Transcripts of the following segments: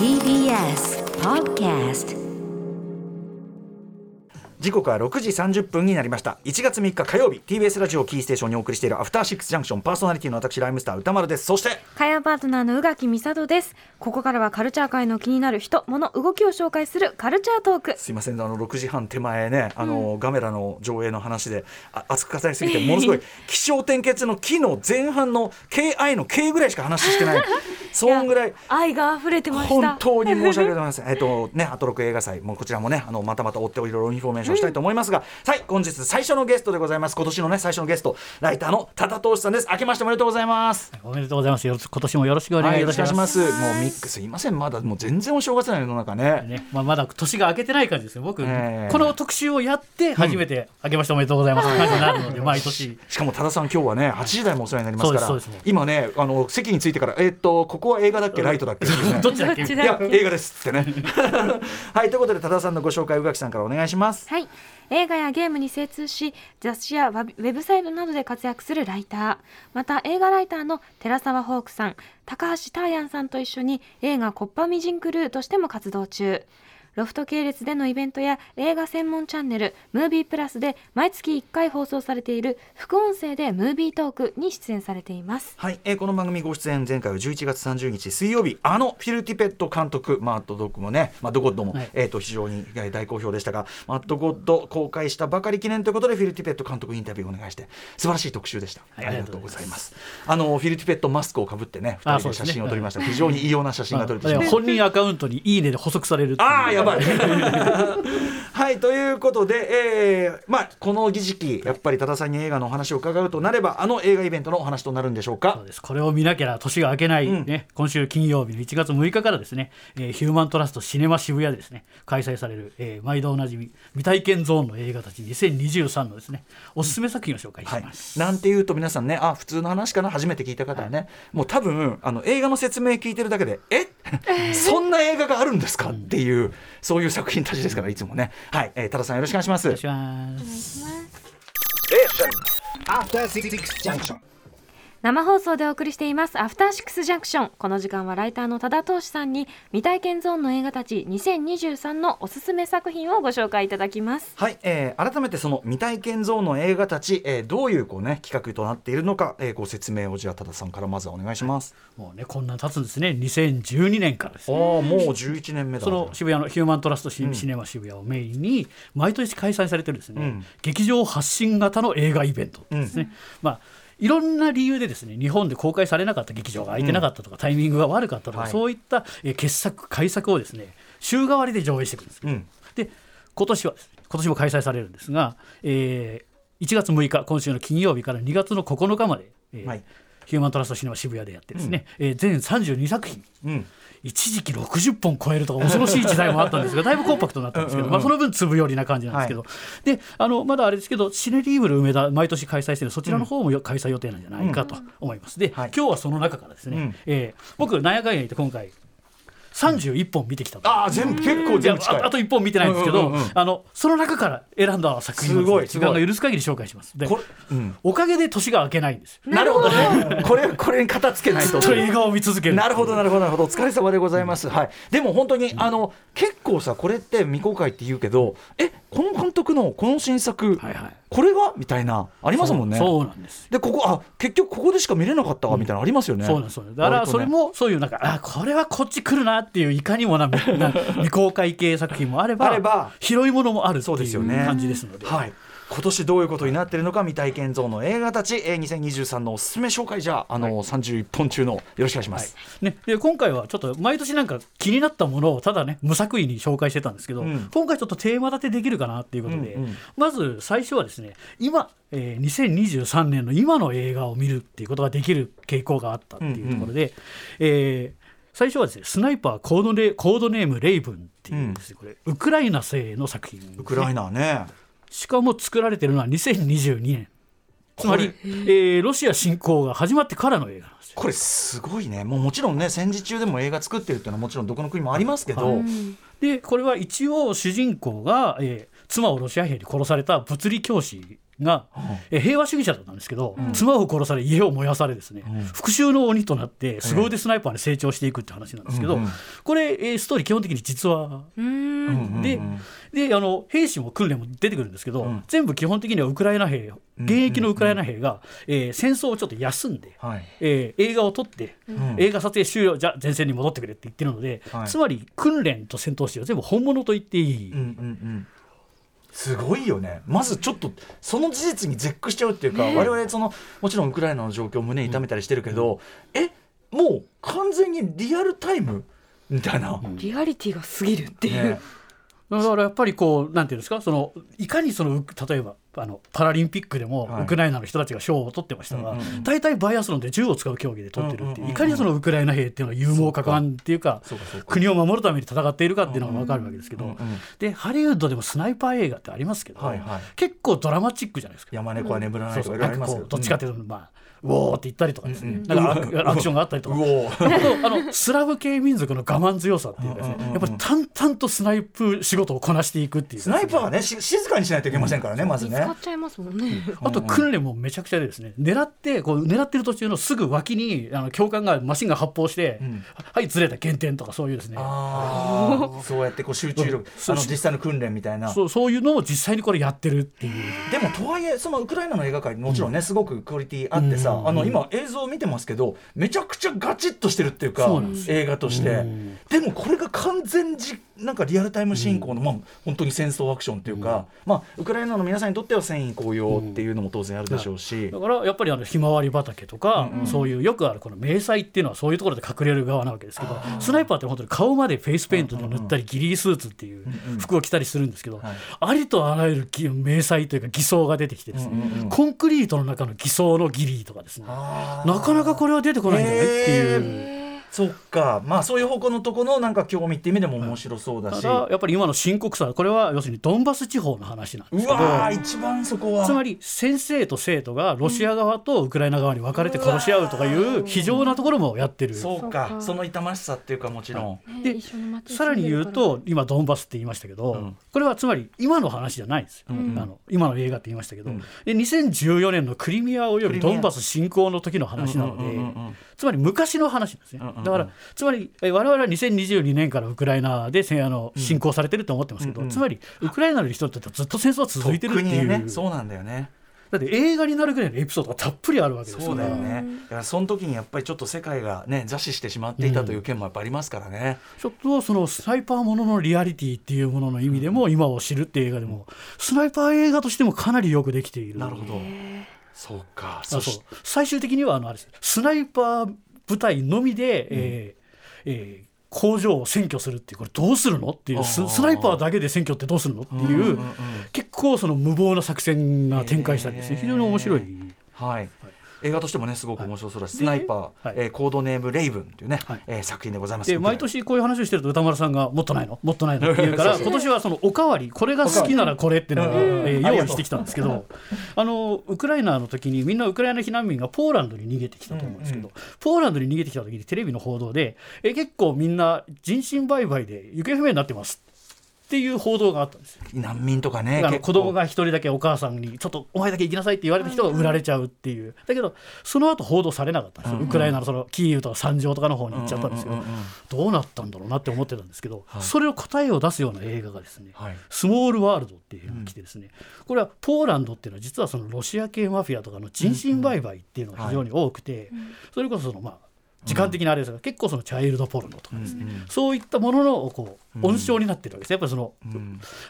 TBS Podcast 時刻は6時30分になりました。1月3日火曜日 TBS ラジオキーステーションにお送りしているアフターシックスジャンクションパーソナリティの私ライムスター歌丸です。そして火曜パートナーの宇垣美里です。ここからはカルチャー界の気になる人物動きを紹介するカルチャートーク。すいませんあの6時半手前ねあの、ガメラの上映の話であ熱く語りすぎてものすごい 気象転結の木の前半の KI の K ぐらいしか話してない。そんぐらい愛が溢れてました。本当に申し訳ございません。えっとね、アトロク映画祭、もうこちらもね、あのまたまた追っていろいろインフォメーションしたいと思いますが、はい、本日最初のゲストでございます。今年のね、最初のゲスト、ライターの多田遠志さんです。明けましておめでとうございます。おめでとうございます。よろし今年もよろしくお願はいい、たしま。しくお願いしますす。もうミックス、すいません、まだもう全然お正月な世の中ね。ね、まあまだ年が明けてない感じですよ。僕、ええこの特集をやって初めて明けましておめでとうございます感じになるので、毎年。しかも多田さん、今日はね、8時台もお世話になりますからそうですそうです、今ね、あの席についてから、えっと、ここは映画だっけ、ライトだっけ？ねどっちだっけ？いや、映画ですってね。はい、ということで、多田さんのご紹介、宇垣さんからお願いします。はい映画やゲームに精通し雑誌やウェブサイトなどで活躍するライター。また映画ライターの寺澤ホークさん高橋ターヤンさんと一緒に映画コッパミジンクルーとしても活動中。ロフト系列でのイベントや映画専門チャンネルムービープラスで毎月1回放送されている副音声でムービートークに出演されています。はい、えーこの番組ご出演前回は11月30日水曜日。あのフィル・ティペット監督マッドドッグもねマッドゴッドも、はい。えー、と非常にえー大好評でしたがマッドゴッド公開したばかり記念ということでフィル・ティペット監督インタビューをお願いして素晴らしい特集でした、はい。ありがとうございます。あのフィル・ティペットマスクをかぶってね2人で写真を撮りました、非常に異様な写真が撮れてしまいました本人アカウントにいいねで補足されるっていう。ああやばい。はいということで、えーまあこの時期やっぱり多田さんに映画のお話を伺うとなればあの映画イベントのお話となるんでしょうか？そうです。これを見なきゃ年が明けない、ね今週金曜日の1月6日からですね、えーヒューマントラストシネマ渋谷でですね開催される、えー毎度おなじみ未体験ゾーンの映画たち2023のですねおすすめ作品を紹介しはい。ます、、なんていうと皆さんねあ普通の話かな？初めて聞いた方はね、もう多分あの映画の説明聞いてるだけでえ？そんな映画があるんですか？っていうそういう作品たちですからいつもねはい、えー、多田さんよろしくお願いしますお願いします。After Six Junction. 生放送でお送りしていますアフターシックスジャンクションこの時間はライターの多田投資さんに未体験ゾーンの映画たち2023のおすすめ作品をご紹介いただきますはい、えー改めてその未体験ゾーンの映画たち、えーどういうこうね企画となっているのか、えーご説明をじゃあ多田さんからまずはお願いします。もうねこんな経つんですね。2012年からですああね。もう11年目だその渋谷のヒューマントラストシ,、シネマ渋谷をメインに毎年開催されてるですね、うん劇場発信型の映画イベントですね。まあいろんな理由でですね日本で公開されなかった劇場が空いてなかったとか、タイミングが悪かったとか、はい。そういった、えー傑作改作をですね週替わりで上映していくんです。うん。で今年は今年も開催されるんですが、えー1月6日今週の金曜日から2月の9日まで、えーはい。ヒューマントラストシネマ渋谷でやってですね、えー全32作品。うん一時期60本超えるとか恐ろしい時代もあったんですが だいぶコンパクトになったんですけど、まあ、その分粒寄りな感じなんですけど、であのまだあれですけどシネリーブル梅田毎年開催しているそちらの方もよ開催予定なんじゃないかと思います。で、はい。今日はその中からですね、うん。えー僕なんやかんや言って今回31本見てきたと。ああ全部結構全部近い。ああと1本見てないんですけど、うんうんうんあのその中から選んだ作品をすごい時間が許す限り紹介します。でこれ、うん、おかげで年が明けないんです。なるほど。ねこれこれに片付けないと。ずっと映画を見続ける。なるほどなるほど。なるほど。お疲れ様でございます、はい。でも本当にあの結構さこれって未公開って言うけどえこの監督のこの新作、はいはいこれが？みたいなありますもんね。そうなんです。でここあ結局ここでしか見れなかった。わみたいなのありますよね、そうなんですそうだからそれもそういうなんかあこれはこっち来るなっていういかにもなな未公開系作品もあればあれば広いものもあるってそうですいうよね。感じですので。はい今年どういうことになってるのか未体験像の映画たち、えー、2023のおすすめ紹介。じゃあ、あの31本中のよろしくお願いします、ね、で今回はちょっと毎年なんか気になったものをただね無作為に紹介してたんですけど、うん。今回ちょっとテーマ立てできるかなっていうことで、うん。うんまず最初はですね今、えー2023年の今の映画を見るっていうことができる傾向があったっていうところで、えー最初はですねスナイパーコードネコードネームレイブンっていうですね、これウクライナ製の作品ね、ウクライナねしかも作られてるのは2022年。つまりこ、えーロシア侵攻が始まってからの映画なんですよ。これすごいね。もうもちろんね戦時中でも映画作ってるっていうのはもちろんどこの国もありますけど、はい。でこれは一応主人公が、えー妻をロシア兵に殺された物理教師が、え平和主義者だったんですけど、妻を殺され家を燃やされですね、復讐の鬼となって凄腕スナイパーに成長していくって話なんですけど、これ、えストーリー基本的に実話でであの兵士も訓練も出てくるんですけど、全部基本的にはウクライナ兵現役のウクライナ兵が、えー、戦争をちょっと休んで、はい、えー、映画を撮って、うん、映画撮影終了じゃ前線に戻ってくれって言ってるので、はい、つまり訓練と戦闘シーンは全部本物と言っていい。うんうんうんすごいよね。まずちょっとその事実に絶句しちゃうっていうか、ね、我々そのもちろんウクライナの状況胸痛めたりしてるけど、うん、えもう完全にリアルタイムみたいな、リアリティが過ぎるっていう、ね、だからやっぱりこうなんていうんですか？そのいかにその例えばあのパラリンピックでもウクライナの人たちが賞を取ってましたが、大体バイアスロンで銃を使う競技で取ってるっていう、いかにそのウクライナ兵っていうのは勇猛果敢っていうか国を守るために戦っているかっていうのが分かるわけですけど、でハリウッドでもスナイパー映画ってありますけど、結構ドラマチックじゃないですか。山猫は眠らないとかどっちかというとまあウォーって言ったりとかですね、なんかアクションがあったりとか、あのスラブ系民族の我慢強さっていうかですね、やっぱり淡々とスナイプ仕事をこなしていくっていう、スナイパーはね静かにしないといけませんからね、まずね。使っちゃいますもんね。あと訓練もめちゃくちゃでですね、狙ってこう狙ってる途中のすぐ脇にあの教官がマシンが発砲して、はいずれた減点とかそういうですね。そうやってこう集中力、あの実際の訓練みたいな。そうそういうのを実際にこれやってるっていう。でもとはいえそのウクライナの映画界もちろんね、すごくクオリティあってさ。あの今映像を見てますけどめちゃくちゃガチッとしてるっていうか映画として。でもこれが完全じなんかリアルタイム進行の、まあ本当に戦争アクションっていうか、まあウクライナの皆さんにとっては戦意高揚っていうのも当然あるでしょうし、だからやっぱりあのひまわり畑とか、そういうよくあるこの迷彩っていうのはそういうところで隠れる側なわけですけどスナイパーって本当に顔までフェイスペイントで塗ったりギリースーツっていう服を着たりするんですけど、ありとあらゆる迷彩というか偽装が出てきてですね、コンクリートの中の偽装のギリーとかですね。なかなかこれは出てこないんじゃないっていう。そっか。まあそういう方向のところのなんか興味っていう意味でも面白そうだし、やっぱり今の深刻さこれは要するにドンバス地方の話なんですけど。うわ一番そこは。つまり先生と生徒がロシア側とウクライナ側に分かれて殺し合うとかいう非常なところもやってる、そうか。その痛ましさっていうかもちろん、でさらに言うと今ドンバスって言いましたけど、うん、これはつまり今の話じゃないんですよ、うん、あの今の映画って言いましたけど、うん、で2014年のクリミアおよびドンバス侵攻の時の話なので、つまり昔の話ですね、だからつまり我々は2022年からウクライナであの侵攻されてると思ってますけど、つまりウクライナの人ってずっと戦争は続いてるっていう、ね、そうなんだよね。だって映画になるぐらいのエピソードがたっぷりあるわけですそうだよね。だからその時にやっぱりちょっと世界がね座視してしまっていたという件もやっぱありますからね、うん、ちょっとそのスナイパーもののリアリティっていうものの意味でも、今を知るっていう映画でもスナイパー映画としてもかなりよくできている。なるほどそうか。そう。最終的にはあのあれスナイパー部隊のみで、うん、えーえー工場を占拠するっていうこれどうするのっていうスナイパーだけで占拠ってどうするのっていう結構その無謀な作戦が展開したりですね。非常に面白い。はい映画としてもねすごく面白そうだし、スナイパー、はい、えー、コードネームレイブンというね、はい、えー、作品でございます。で毎年こういう話をしてると歌丸さんがもっとないの？もっとないの？って言うから今年はそのおかわり。これが好きならこれっていうのを、えー、用意してきたんですけどあのウクライナの時にみんなウクライナ避難民がポーランドに逃げてきたと思うんですけど、ポーランドに逃げてきた時にテレビの報道で、えー、結構みんな人身売買で行方不明になってますっていう報道があったんですよ。難民とかね子供が一人だけお母さんにちょっとお前だけ行きなさいって言われた人が売られちゃうっていう。だけどその後報道されなかったんですよ、うんうん、ウクライナのそのキーウとか惨状とかの方に行っちゃったんですけど、どうなったんだろうなって思ってたんですけど、はい、それを答えを出すような映画がですね、はい、スモールワールドっていうのが来てですね、これはポーランドっていうのは実はそのロシア系マフィアとかの人身売買っていうのが非常に多くて、それこそそのまあ時間的なあれですが、結構そのチャイルドポルノとかですね、そういったもののこう温床になってるわけですやっぱりその、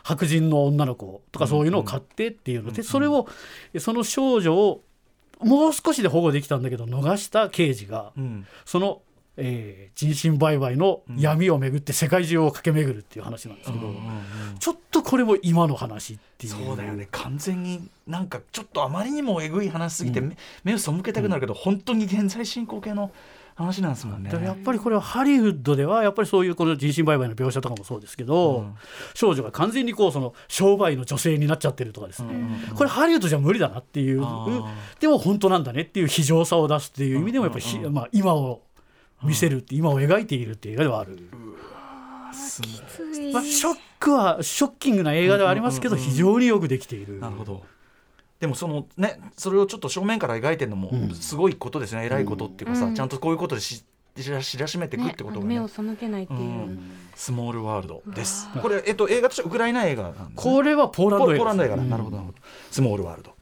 白人の女の子とかそういうのを買ってっていうので、それをその少女をもう少しで保護できたんだけど逃した刑事が、その、えー、人身売買の闇をめぐって世界中を駆け巡るっていう話なんですけど、ちょっとこれも今の話っていう。そうだよね。完全になんかちょっとあまりにもえぐい話すぎて、目を背けたくなるけど、本当に現在進行形の。話なんですもんね。やっぱりこれはハリウッドではやっぱりそういうこの人身売買の描写とかもそうですけど、うん、少女が完全にこうその商売の女性になっちゃってるとかですね、うん、これハリウッドじゃ無理だなっていうでも本当なんだねっていう非常さを出すっていう意味でもやっぱり、まあ、今を見せるって今を描いているっていう映画ではある。まあ、ショックはショッキングな映画ではありますけど、非常によくできている。なるほどでもそのねそれをちょっと正面から描いてるのもうん。すごいことですね、偉いことっていうかさ、うん。ちゃんとこういうことでし知ら知らしめていくってことがね。目を背けないっていう、うん。スモールワールドです。これえっと映画としてはウクライナ映画なんです、ね。これはポーランド映画ポポーランド映画なるほど。なるほど。スモールワールド。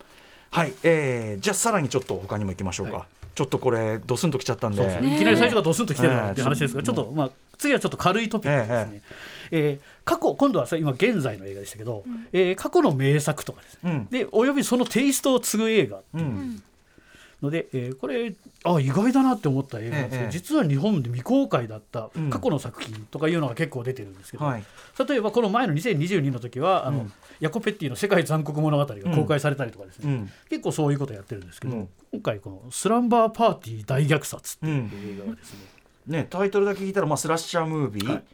はい、えー、じゃあさらにちょっと他にも行きましょうか。はいちょっとこれドスンときちゃったんで。ねねいきなり最初がドスンと来てるっていう話ですが、ええちょっとまあ次はちょっと軽いトピックですね。えー過去今度はさ今現在の映画でしたけど、えー過去の名作とかですね。うんでおよびそのテイストを継ぐ映画うんので、えーこれあ意外だなって思った映画なんですけど、ええ実は日本で未公開だったうん。過去の作品とかいうのが結構出てるんですけど、はい。例えばこの前の2022の時はあの、うん。ヤコペッティの「世界残酷物語」が公開されたりとかですね、うん。結構そういうことやってるんですけど、うん。今回この「スランバーパーティー大虐殺」ってう。いうん。映画はですね、ねタイトルだけ聞いたらまあスラッシャームービー。はい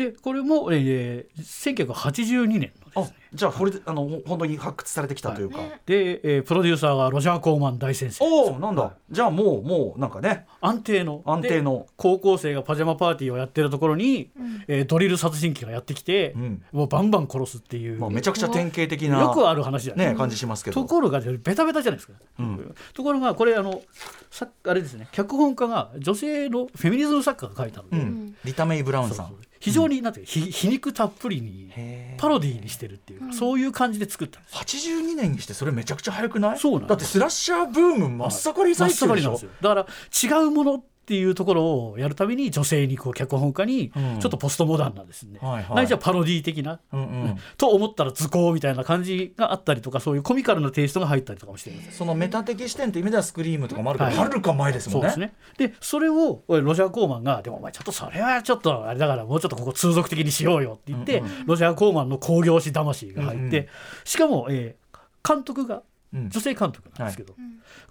でこれも、えー、1982年のあですね。じゃあこれであのほ本当に発掘されてきたというか。で、えープロデューサーがロジャー・コーマン大先生おおなんだ。じゃあもうもうなんかね。安定の。安定の。で高校生がパジャマパーティーをやってるところに、えードリル殺人鬼がやってきて、うん。もうバンバン殺すっていう、まあめちゃくちゃ典型的なよくある話じゃない。ね感じしますけど。ところがベタベタじゃないですか、うん。ところがこれあのさあれですね脚本家が女性のフェミニズム作家が書いたので、うん。リタメイブラウンさん。非常になんていう皮肉たっぷりにパロディーにしてるっていうか、そういう感じで作ったんです。よ82年にしてそれめちゃくちゃ早くない？そうなんだってスラッシャーブーム真っ盛り最中でしょ？盛りなんですよ。だから違うものっていうところをやるために女性にこう脚本家にうん。ちょっとポストモダンなですね、はいはい。ないしはパロディー的な、うんうん。と思ったら図工みたいな感じがあったりとかそういうコミカルなテイストが入ったりとかもしてるんですそのメタ的視点という意味ではスクリームとかもあるけど、はい。はるか前ですもんね。そうですね。で、それをロジャー・コーマンが、でもお前ちょっとそれはちょっとあれだから、もうちょっとここ通俗的にしようよって言って、ロジャー・コーマンの興行師魂が入って、うんうん。しかも、えー監督がうん女性監督なんですけど、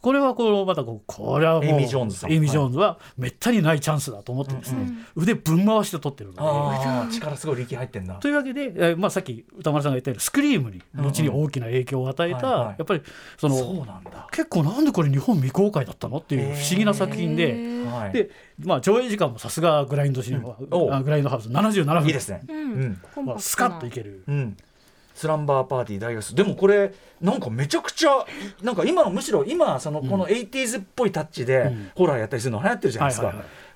これはこのまたこうこれはもうエイミージョーンズさん。エイミージョーンズはめったにないチャンスだと思ってですね、腕ぶん回して撮ってるので。力すごい力入ってんだというわけで、えーまあ、さっき歌丸さんが言ったようにスクリームに後に大きな影響を与えた、はいはいやっぱりそのそうなんだ。結構なんでこれ日本未公開だったのっていう不思議な作品で。はい。で、まあ、上映時間もさすがグラインドシネマ、おあグラインドハウス77分。いいですね。ううんん。まあ、スカッといける、うんスランバーパーティー大学生。でもこれなんかめちゃくちゃなんか今のむしろ今そのこの 80s っぽいタッチでうん。ホラーやったりするの流行ってるじゃないですか、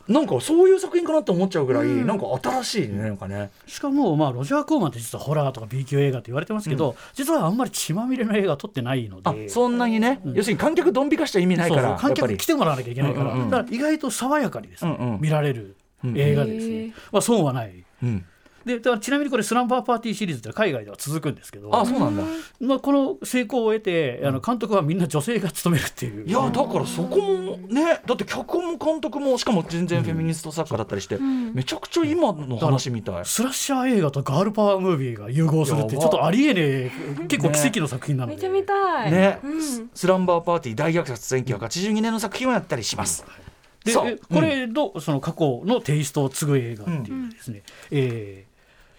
なんかそういう作品かなって思っちゃうぐらい、なんか新しいねなんかね。しかも、まあ、ロジャー・コーマンって実はホラーとか B 級映画って言われてますけど、実はあんまり血まみれの映画撮ってないので。あそんなにね、要するに観客ドン引かしちゃ意味ないから。観客来てもらわなきゃいけないから、うんうんうん。だから意外と爽やかにですね、うんうん。見られるうん映画でですね、まあ、損はない。うんでだからちなみにこれ「スランバーパーティー」シリーズって海外では続くんですけどあそうなんだ。まあ、この成功を得てあの監督はみんな女性が務めるっていう。いやだからそこもねだって脚本も監督もしかも全然フェミニスト作家だったりして、ん。めちゃくちゃ今の話みたい。スラッシャー映画とガールパワームービーが融合するってちょっとありえねえ結構奇跡の作品なので、めっちゃ見たい。ね、うん。ススランバーパーティー大虐殺1982年の作品をやったりします。でこれのその過去のテイストを継ぐ映画っていうですね、えー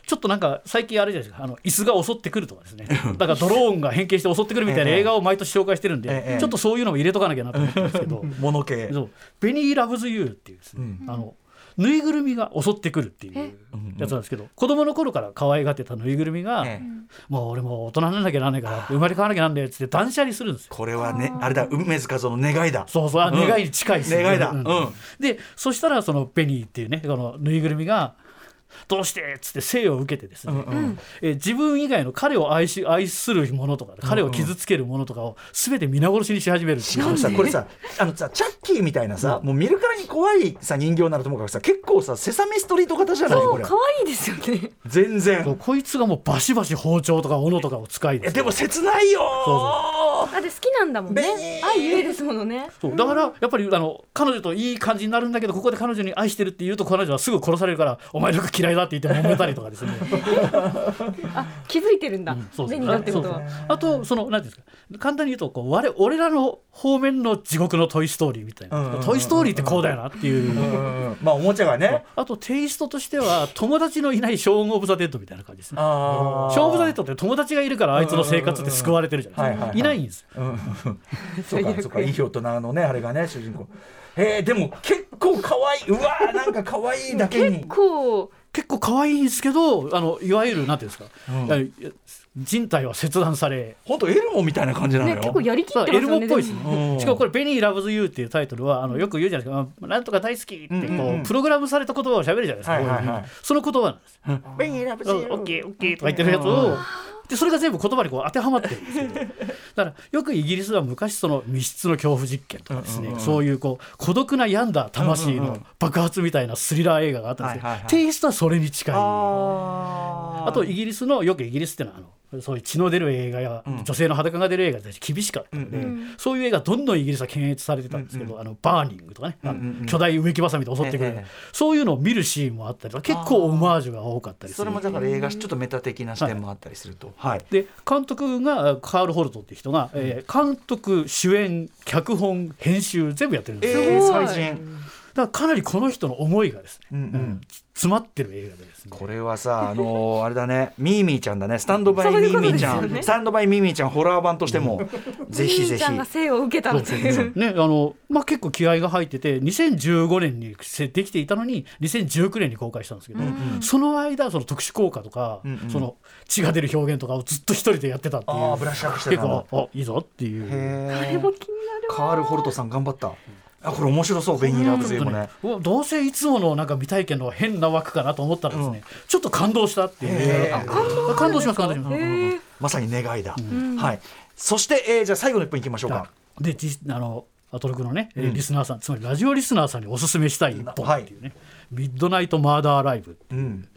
ちょっとなんか最近あれじゃないですか。あの椅子が襲ってくるとかですね。だからドローンが変形して襲ってくるみたいな映画を毎年紹介してるんで、ええ。ちょっとそういうのも入れとかなきゃなと思ってるんですけど。モノ系。そう。ベニー・ラブズ・ユーっていうですね、あのぬいぐるみが襲ってくるっていうやつなんですけど、子供の頃から可愛がってたぬいぐるみが、ええ。もう俺もう大人にならなきゃなんないから生まれ変わらなきゃなんねえっつって断捨離するんですよ。これはねあれだ梅津和夫の願いだ。そうそう、願いに近いですね。願いだ。でそしたらそのベニーっていうねこのぬいぐるみがどうして？っつって生を受けてですね、えー自分以外の彼を愛し愛するものとか彼を傷つけるものとかを全て皆殺しにし始めるっていう。あのさこれさあのさチャッキーみたいなさ、もう見るからに怖いさ人形になると思うからさ結構さセサミストリート型じゃない？これそう可愛いですよね。全然。こいつがもうバシバシ包丁とか斧とかを使いですねえでも切ないよそだって好きなんだもんね。愛ゆえですものね。そう。だからやっぱりあの彼女といい感じになるんだけどここで彼女に愛してるって言うと彼女はすぐ殺されるからお前のが嫌いだって言って揉めたりとかですね。あ気づいてるんだ。そうそう。ベニーだってことは。そうそう。あとその何ていうんですか。簡単に言うとこう我俺らの方面の地獄の「トイ・ストーリー」みたいな「うんうんうんトイ・ストーリー」ってこうだよなっていう。うんまあおもちゃがね。あとテイストとしては友達のいないショーン・オブ・ザ・デッドみたいな感じですね。あショー。ン・オブ・ザ・デッドって友達がいるからあいつの生活って救われてるじゃないですか。うんうんうんいないんですよ。うん。そうかそうかいい大人のねあれがね主人公。えー、でも結構可愛い。うわーなんか可愛いだけに。結構。結構可愛いんですけどあのいわゆるなんていうんですか、うん。人体は切断され。本当エルモみたいな感じなのよ、ね結構やりきってエルますよね。モっぽいですね。うん。しかもこれ「ベニー・ラブズ・ユー」っていうタイトルはあのよく言うじゃないですか。あ「なんとか大好き」ってこう、うんうんうん。プログラムされた言葉を喋るじゃないですか、はいはいはい。その言葉なんです。ベニーラブ「オッケーオッケー」とか言ってるやつをでそれが全部言葉にこう当てはまってるんですけど。だからよくイギリスは昔その密室の恐怖実験とかですね、うんうんうん。そういうこう孤独な病んだ魂うんうんうん。の爆発みたたいなスリラー映画があったんですけど、はいはいはい。テイストはそれに近い。ああとイギリスのよくイギリスってのはあのそういう血の出る映画や、うん。女性の裸が出る映画で厳しかったので、うんうんそういう映画どんどんイギリスは検閲されてたんですけど、うんあのバーニングとかね、うんうんうん。巨大植木ばさみで襲ってくる、ええそういうのを見るシーンもあったりとか結構オマージュが多かったりそれもだから映画ちょっとメタ的な視点もあったりすると。はい、で監督がカール・ホルトっていう人が、えー監督主演脚本編集全部やってるんですよ、えー、すごい最新。だからかなりこの人の思いがですね、うん。うん詰まってる映画でですね。これはさあのー あれだね。ミーミーちゃんだね。スタンドバイミーミーちゃん、ねスタンドバイミーミーちゃんホラー版としても ぜひぜひ。兄ちゃんが生を受けたのという。ねあのまあ、結構気合が入ってて2015年にできていたのに2019年に公開したんですけど、うんその間その特殊効果とか、うんうん。その血が出る表現とかをずっと一人でやってたっていう。ああブラッシュアップして結構あいいぞっていう。へえでも気になるカール・ホルトさん頑張ったあこれ面白そうベニー・ラブズもね。どうせいつものなんか未体験の変な枠かなと思ったらですね、ちょっと感動したっていう感動します感動。します、まさに願いだ、ん。はい。そして、えーじゃあ最後の一分いきましょうか。でじあのアトロクのね、リスナーさんつまりラジオリスナーさんにおすすめしたい一本っていうね、ミッドナイト・マーダー・ライブう。ん。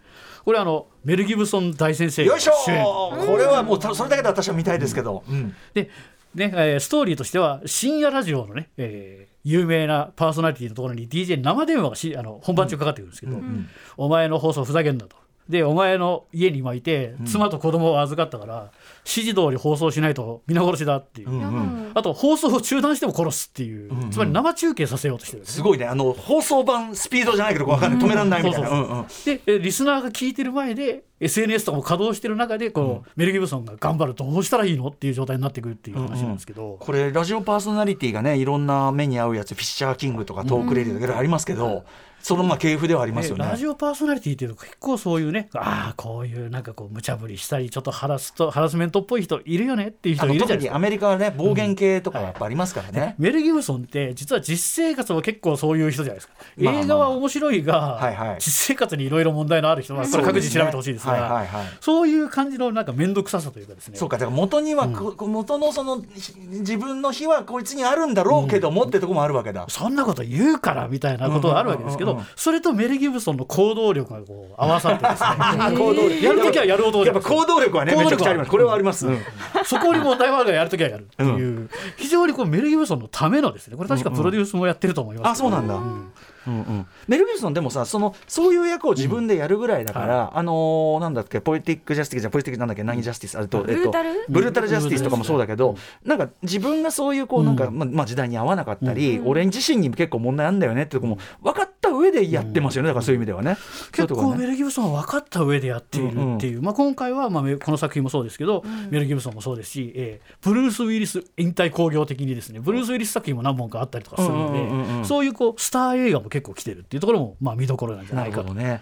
これあのメル・ギブソン大先生がよいしょ主演。これはもうたそれだけで私は見たいですけど、うん。で、ねえーストーリーとしては深夜ラジオのね、えー有名なパーソナリティのところに DJ 生電話がしあの本番中かかってくるんですけど、んお前の放送ふざけんなと。でお前の家に今いて妻と子供を預かったから、指示通り放送しないと皆殺しだっていう、うんうん。あと放送を中断しても殺すっていう、んうん。つまり生中継させようとしてるんですすごいね。あの放送版スピードじゃないけどわかんない。止めらんないみたいな、でえリスナーが聞いてる前で SNS とかも稼働してる中でこう、メル・ギブソンが頑張るどうしたらいいのっていう状態になってくるっていう話なんですけど、これラジオパーソナリティがねいろんな目に合うやつフィッシャーキングとかトークレディとかいろいろありますけど、そのまあ系譜ではありますよね。ラジオパーソナリティっていうと結構そういうねああこういうなんかこう無茶ぶりしたりちょっとハラスとハラスメントっぽい人いるよねっていう人いるじゃないですか。特にアメリカはね暴言系とかやっぱありますからね。メル・ギブソンって実は実生活も結構そういう人じゃないですか、映画は面白いが、はいはい実生活にいろいろ問題のある人はこれ各自調べてほしいですがはいはいはいそういう感じのなんか面倒くささというかですねそうかだから元にはこ、こ元のそのひ自分の非はこいつにあるんだろうけどもってとこもあるわけだ。そんなこと言うからみたいなことがあるわけですけどうんうん。うんうんそれとメル・ギブソンの行動力がこう合わさってですね。行動力。やるときはやる男じやっぱ行動力はねめちゃくちゃあります。これはあります。うん。そこに問題はあるからやるときはやるっていう、非常にこうメル・ギブソンのためのですね。これ確かプロデュースもやってると思います。あそうなんだ。うん。うん、メル・ギブソンでもさそのそういう役を自分でやるぐらいだから、あのーなんだっけポエティック・ジャスティスじゃポエティックなんだっけ何ジャスティス？あれと、ブルータル？ブルータル・ジャスティスとかもそうだけど、なんか自分がそういうこうなんか、まあまあ、時代に合わなかったり、俺自身に結構問題あるんだよねってとこも分かった上でやってますよね。だからそういう意味ではね。結構メル・ギブソンは分かった上でやっているっていう、まあ、今回はまあめこの作品もそうですけど、メル・ギブソンもそうですし、えーブルース・ウィリス引退興行的にですねブルース・ウィリス作品も何本かあったりとかするので、そういうこうスター映画も結構来てるっていうところもまあ見どころなんじゃなないかと。ね。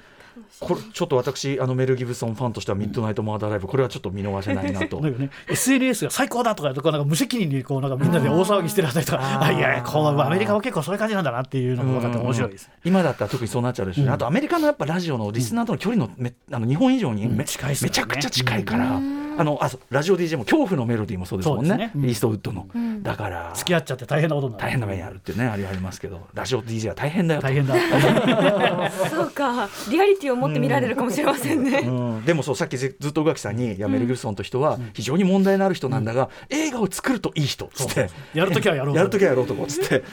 これちょっと私あのメル・ギブソンファンとしてはミッドナイト・マーダーライブこれはちょっと見逃せないなと。なんかね、SNS が最高だとかとかなんか無責任にこうなんかみんなで大騒ぎしてる あたりとかあいやいやこうアメリカは結構そういう感じなんだなっていうのが分かって面白いです。ね。今だったら特にそうなっちゃうでしょ。うね、あとアメリカのやっぱラジオのリスナーとの距離のめあの日本以上にめ,、近いめちゃくちゃ近いから、あのあラジオ DJ も恐怖のメロディーもそうですもんね。ね。うん。イーストウッドの、だから付き合っちゃって大変なことになる。大変な目にあるっていうねあれありますけどラジオ DJ は大変だよと。大変だ。そうか。リアリティを持って見られるかもしれませんね、うん、でもそうさっきずずっと宇垣さんに「いやメル・ギブソンと人は非常に問題のある人なんだが、映画を作るといい人」っつって。やるときはやろう やるときはやろうとこっつって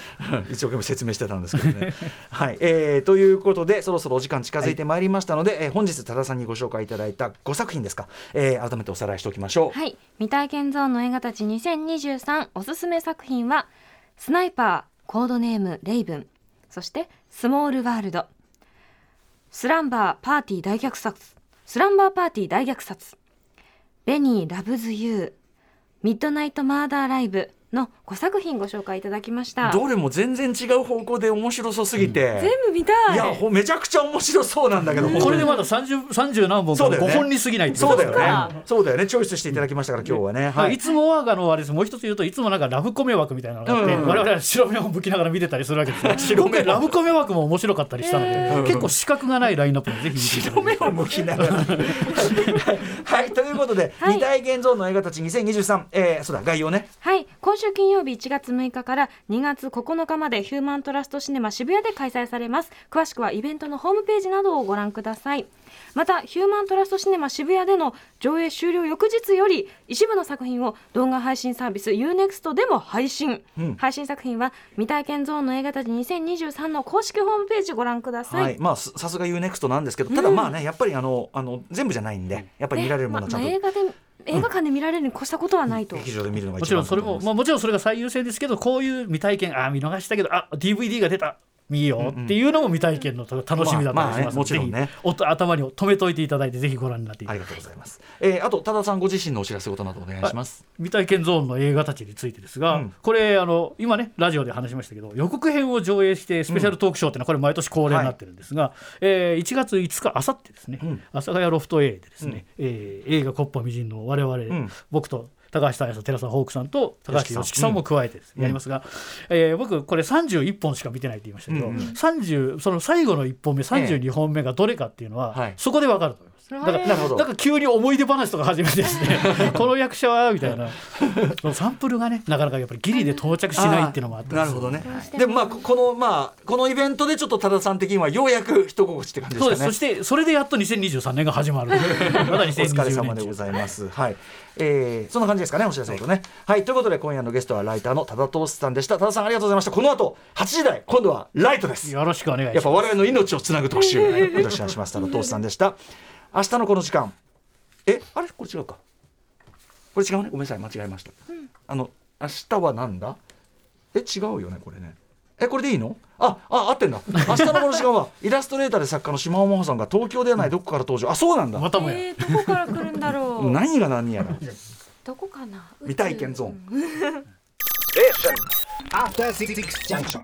一生懸命説明してたんですけどね。はい、えーということでそろそろお時間近づいてまいりましたので、えー本日多田さんにご紹介いただいた5作品ですか、えー改めておさらいしておきましょう。はい。未体験ゾーンの映画たち2023おすすめ作品はスナイパーコードネームレイブン。そしてスモールワールドスランバーパーティー大虐殺。スランバーパーティー大虐殺。ベニーラブズユー。ミッドナイトマーダーライブ。の5作品ご紹介いただきました。どれも全然違う方向で面白そうすぎて、全部見たい。いやほめちゃくちゃ面白そうなんだけど、これでまだ 30, 30何本から5本に過ぎないってそうだよそうかね。そうだよね。チョイスしていただきましたから今日はね、はい。い、いつもはあのあれです。もう一つ言うといつもなんかラブコメ枠みたいなのがあって、うん我々は白目を向きながら見てたりするわけですよ。白目ラブコメ枠も面白かったりしたので、へー結構資格がないラインナップでぜひ見ていただいて。目を向きながら。はい。ということで、はい。二大現像の映画たち2023、えー、そうだ概要ね。はい今週金曜日1月6日から2月9日までヒューマントラストシネマ渋谷で開催されます。詳しくはイベントのホームページなどをご覧ください。またヒューマントラストシネマ渋谷での上映終了翌日より一部の作品を動画配信サービス UNEXT でも配信、うん。配信作品は未体験ゾーンの映画たち2023の公式ホームページご覧ください、はい、まあすさすが UNEXT なんですけどただまあね、やっぱりあのあの全部じゃないんでやっぱり見られるものはちゃんと、ねままあ映画で映画館で見られるに越したことはないと、劇場で見るのがも一番ちろんそれも、まあ、もちろんそれが最優先ですけどこういう未体験あー見逃したけどあ DVD が出た見ようっていうのも未体験の楽しみだったりしますまあまあねもちろんね。ぜひお頭に止めといていただいてぜひご覧になっていたありだきがとうございます、えー、あと多田さんご自身のお知らせことなどお願いします、未体験ゾーンの映画たちについてですが、うん。これあの今ねラジオで話しましたけど予告編を上映してスペシャルトークショーっていうのはこれ毎年恒例になってるんですが、えー1月5日あさってですね、うん。阿佐ヶ谷ロフト A でですね、えー映画「コッパみじん」の我々、ん。僕と高橋太也さん寺澤ホークさんと高橋良樹さん。も加えてです。ねうん。やりますが、えー僕これ31本しか見てないって言いましたけど、うんうん30その最後の1本目32本目がどれかっていうのは、はい。そこで分かると。だからだから急に思い出話とか始めてですね。この役者はみたいな。サンプルがねなかなかやっぱりギリで到着しないっていうのもあったなるほどね。でもまあここのまあこのイベントでちょっと多田さん的にはようやく一心地って感じですかね。そうです。そしてそれでやっと2023年が始まる。まだお疲れ2020年様でございます。はい、えー、そんな感じですかね、お知らせことね。はい、ということで、今夜のゲストはライターの多田投資さんでした。多田さん、ありがとうございました。この後、8時台、今度はライトです。よろしくお願いします。やっぱ我々の命をつなぐ特集、よろしくお願いします。多田投資さんでした。明日のこの時間、え、あれ、これ違うか。これ違うね、ごめんなさい、間違えました。あの、明日はなんだ？え、違うよね、これね。え、これでいいの？あ、あ、合ってんだ。明日のこの時間は、イラストレーターで作家の島尾真帆さんが東京ではないどこから登場。あ、そうなんだ。またもや、えー、どこから来るんだろう 何が何やら。どこかな？未体験ゾーン。After Six Junction.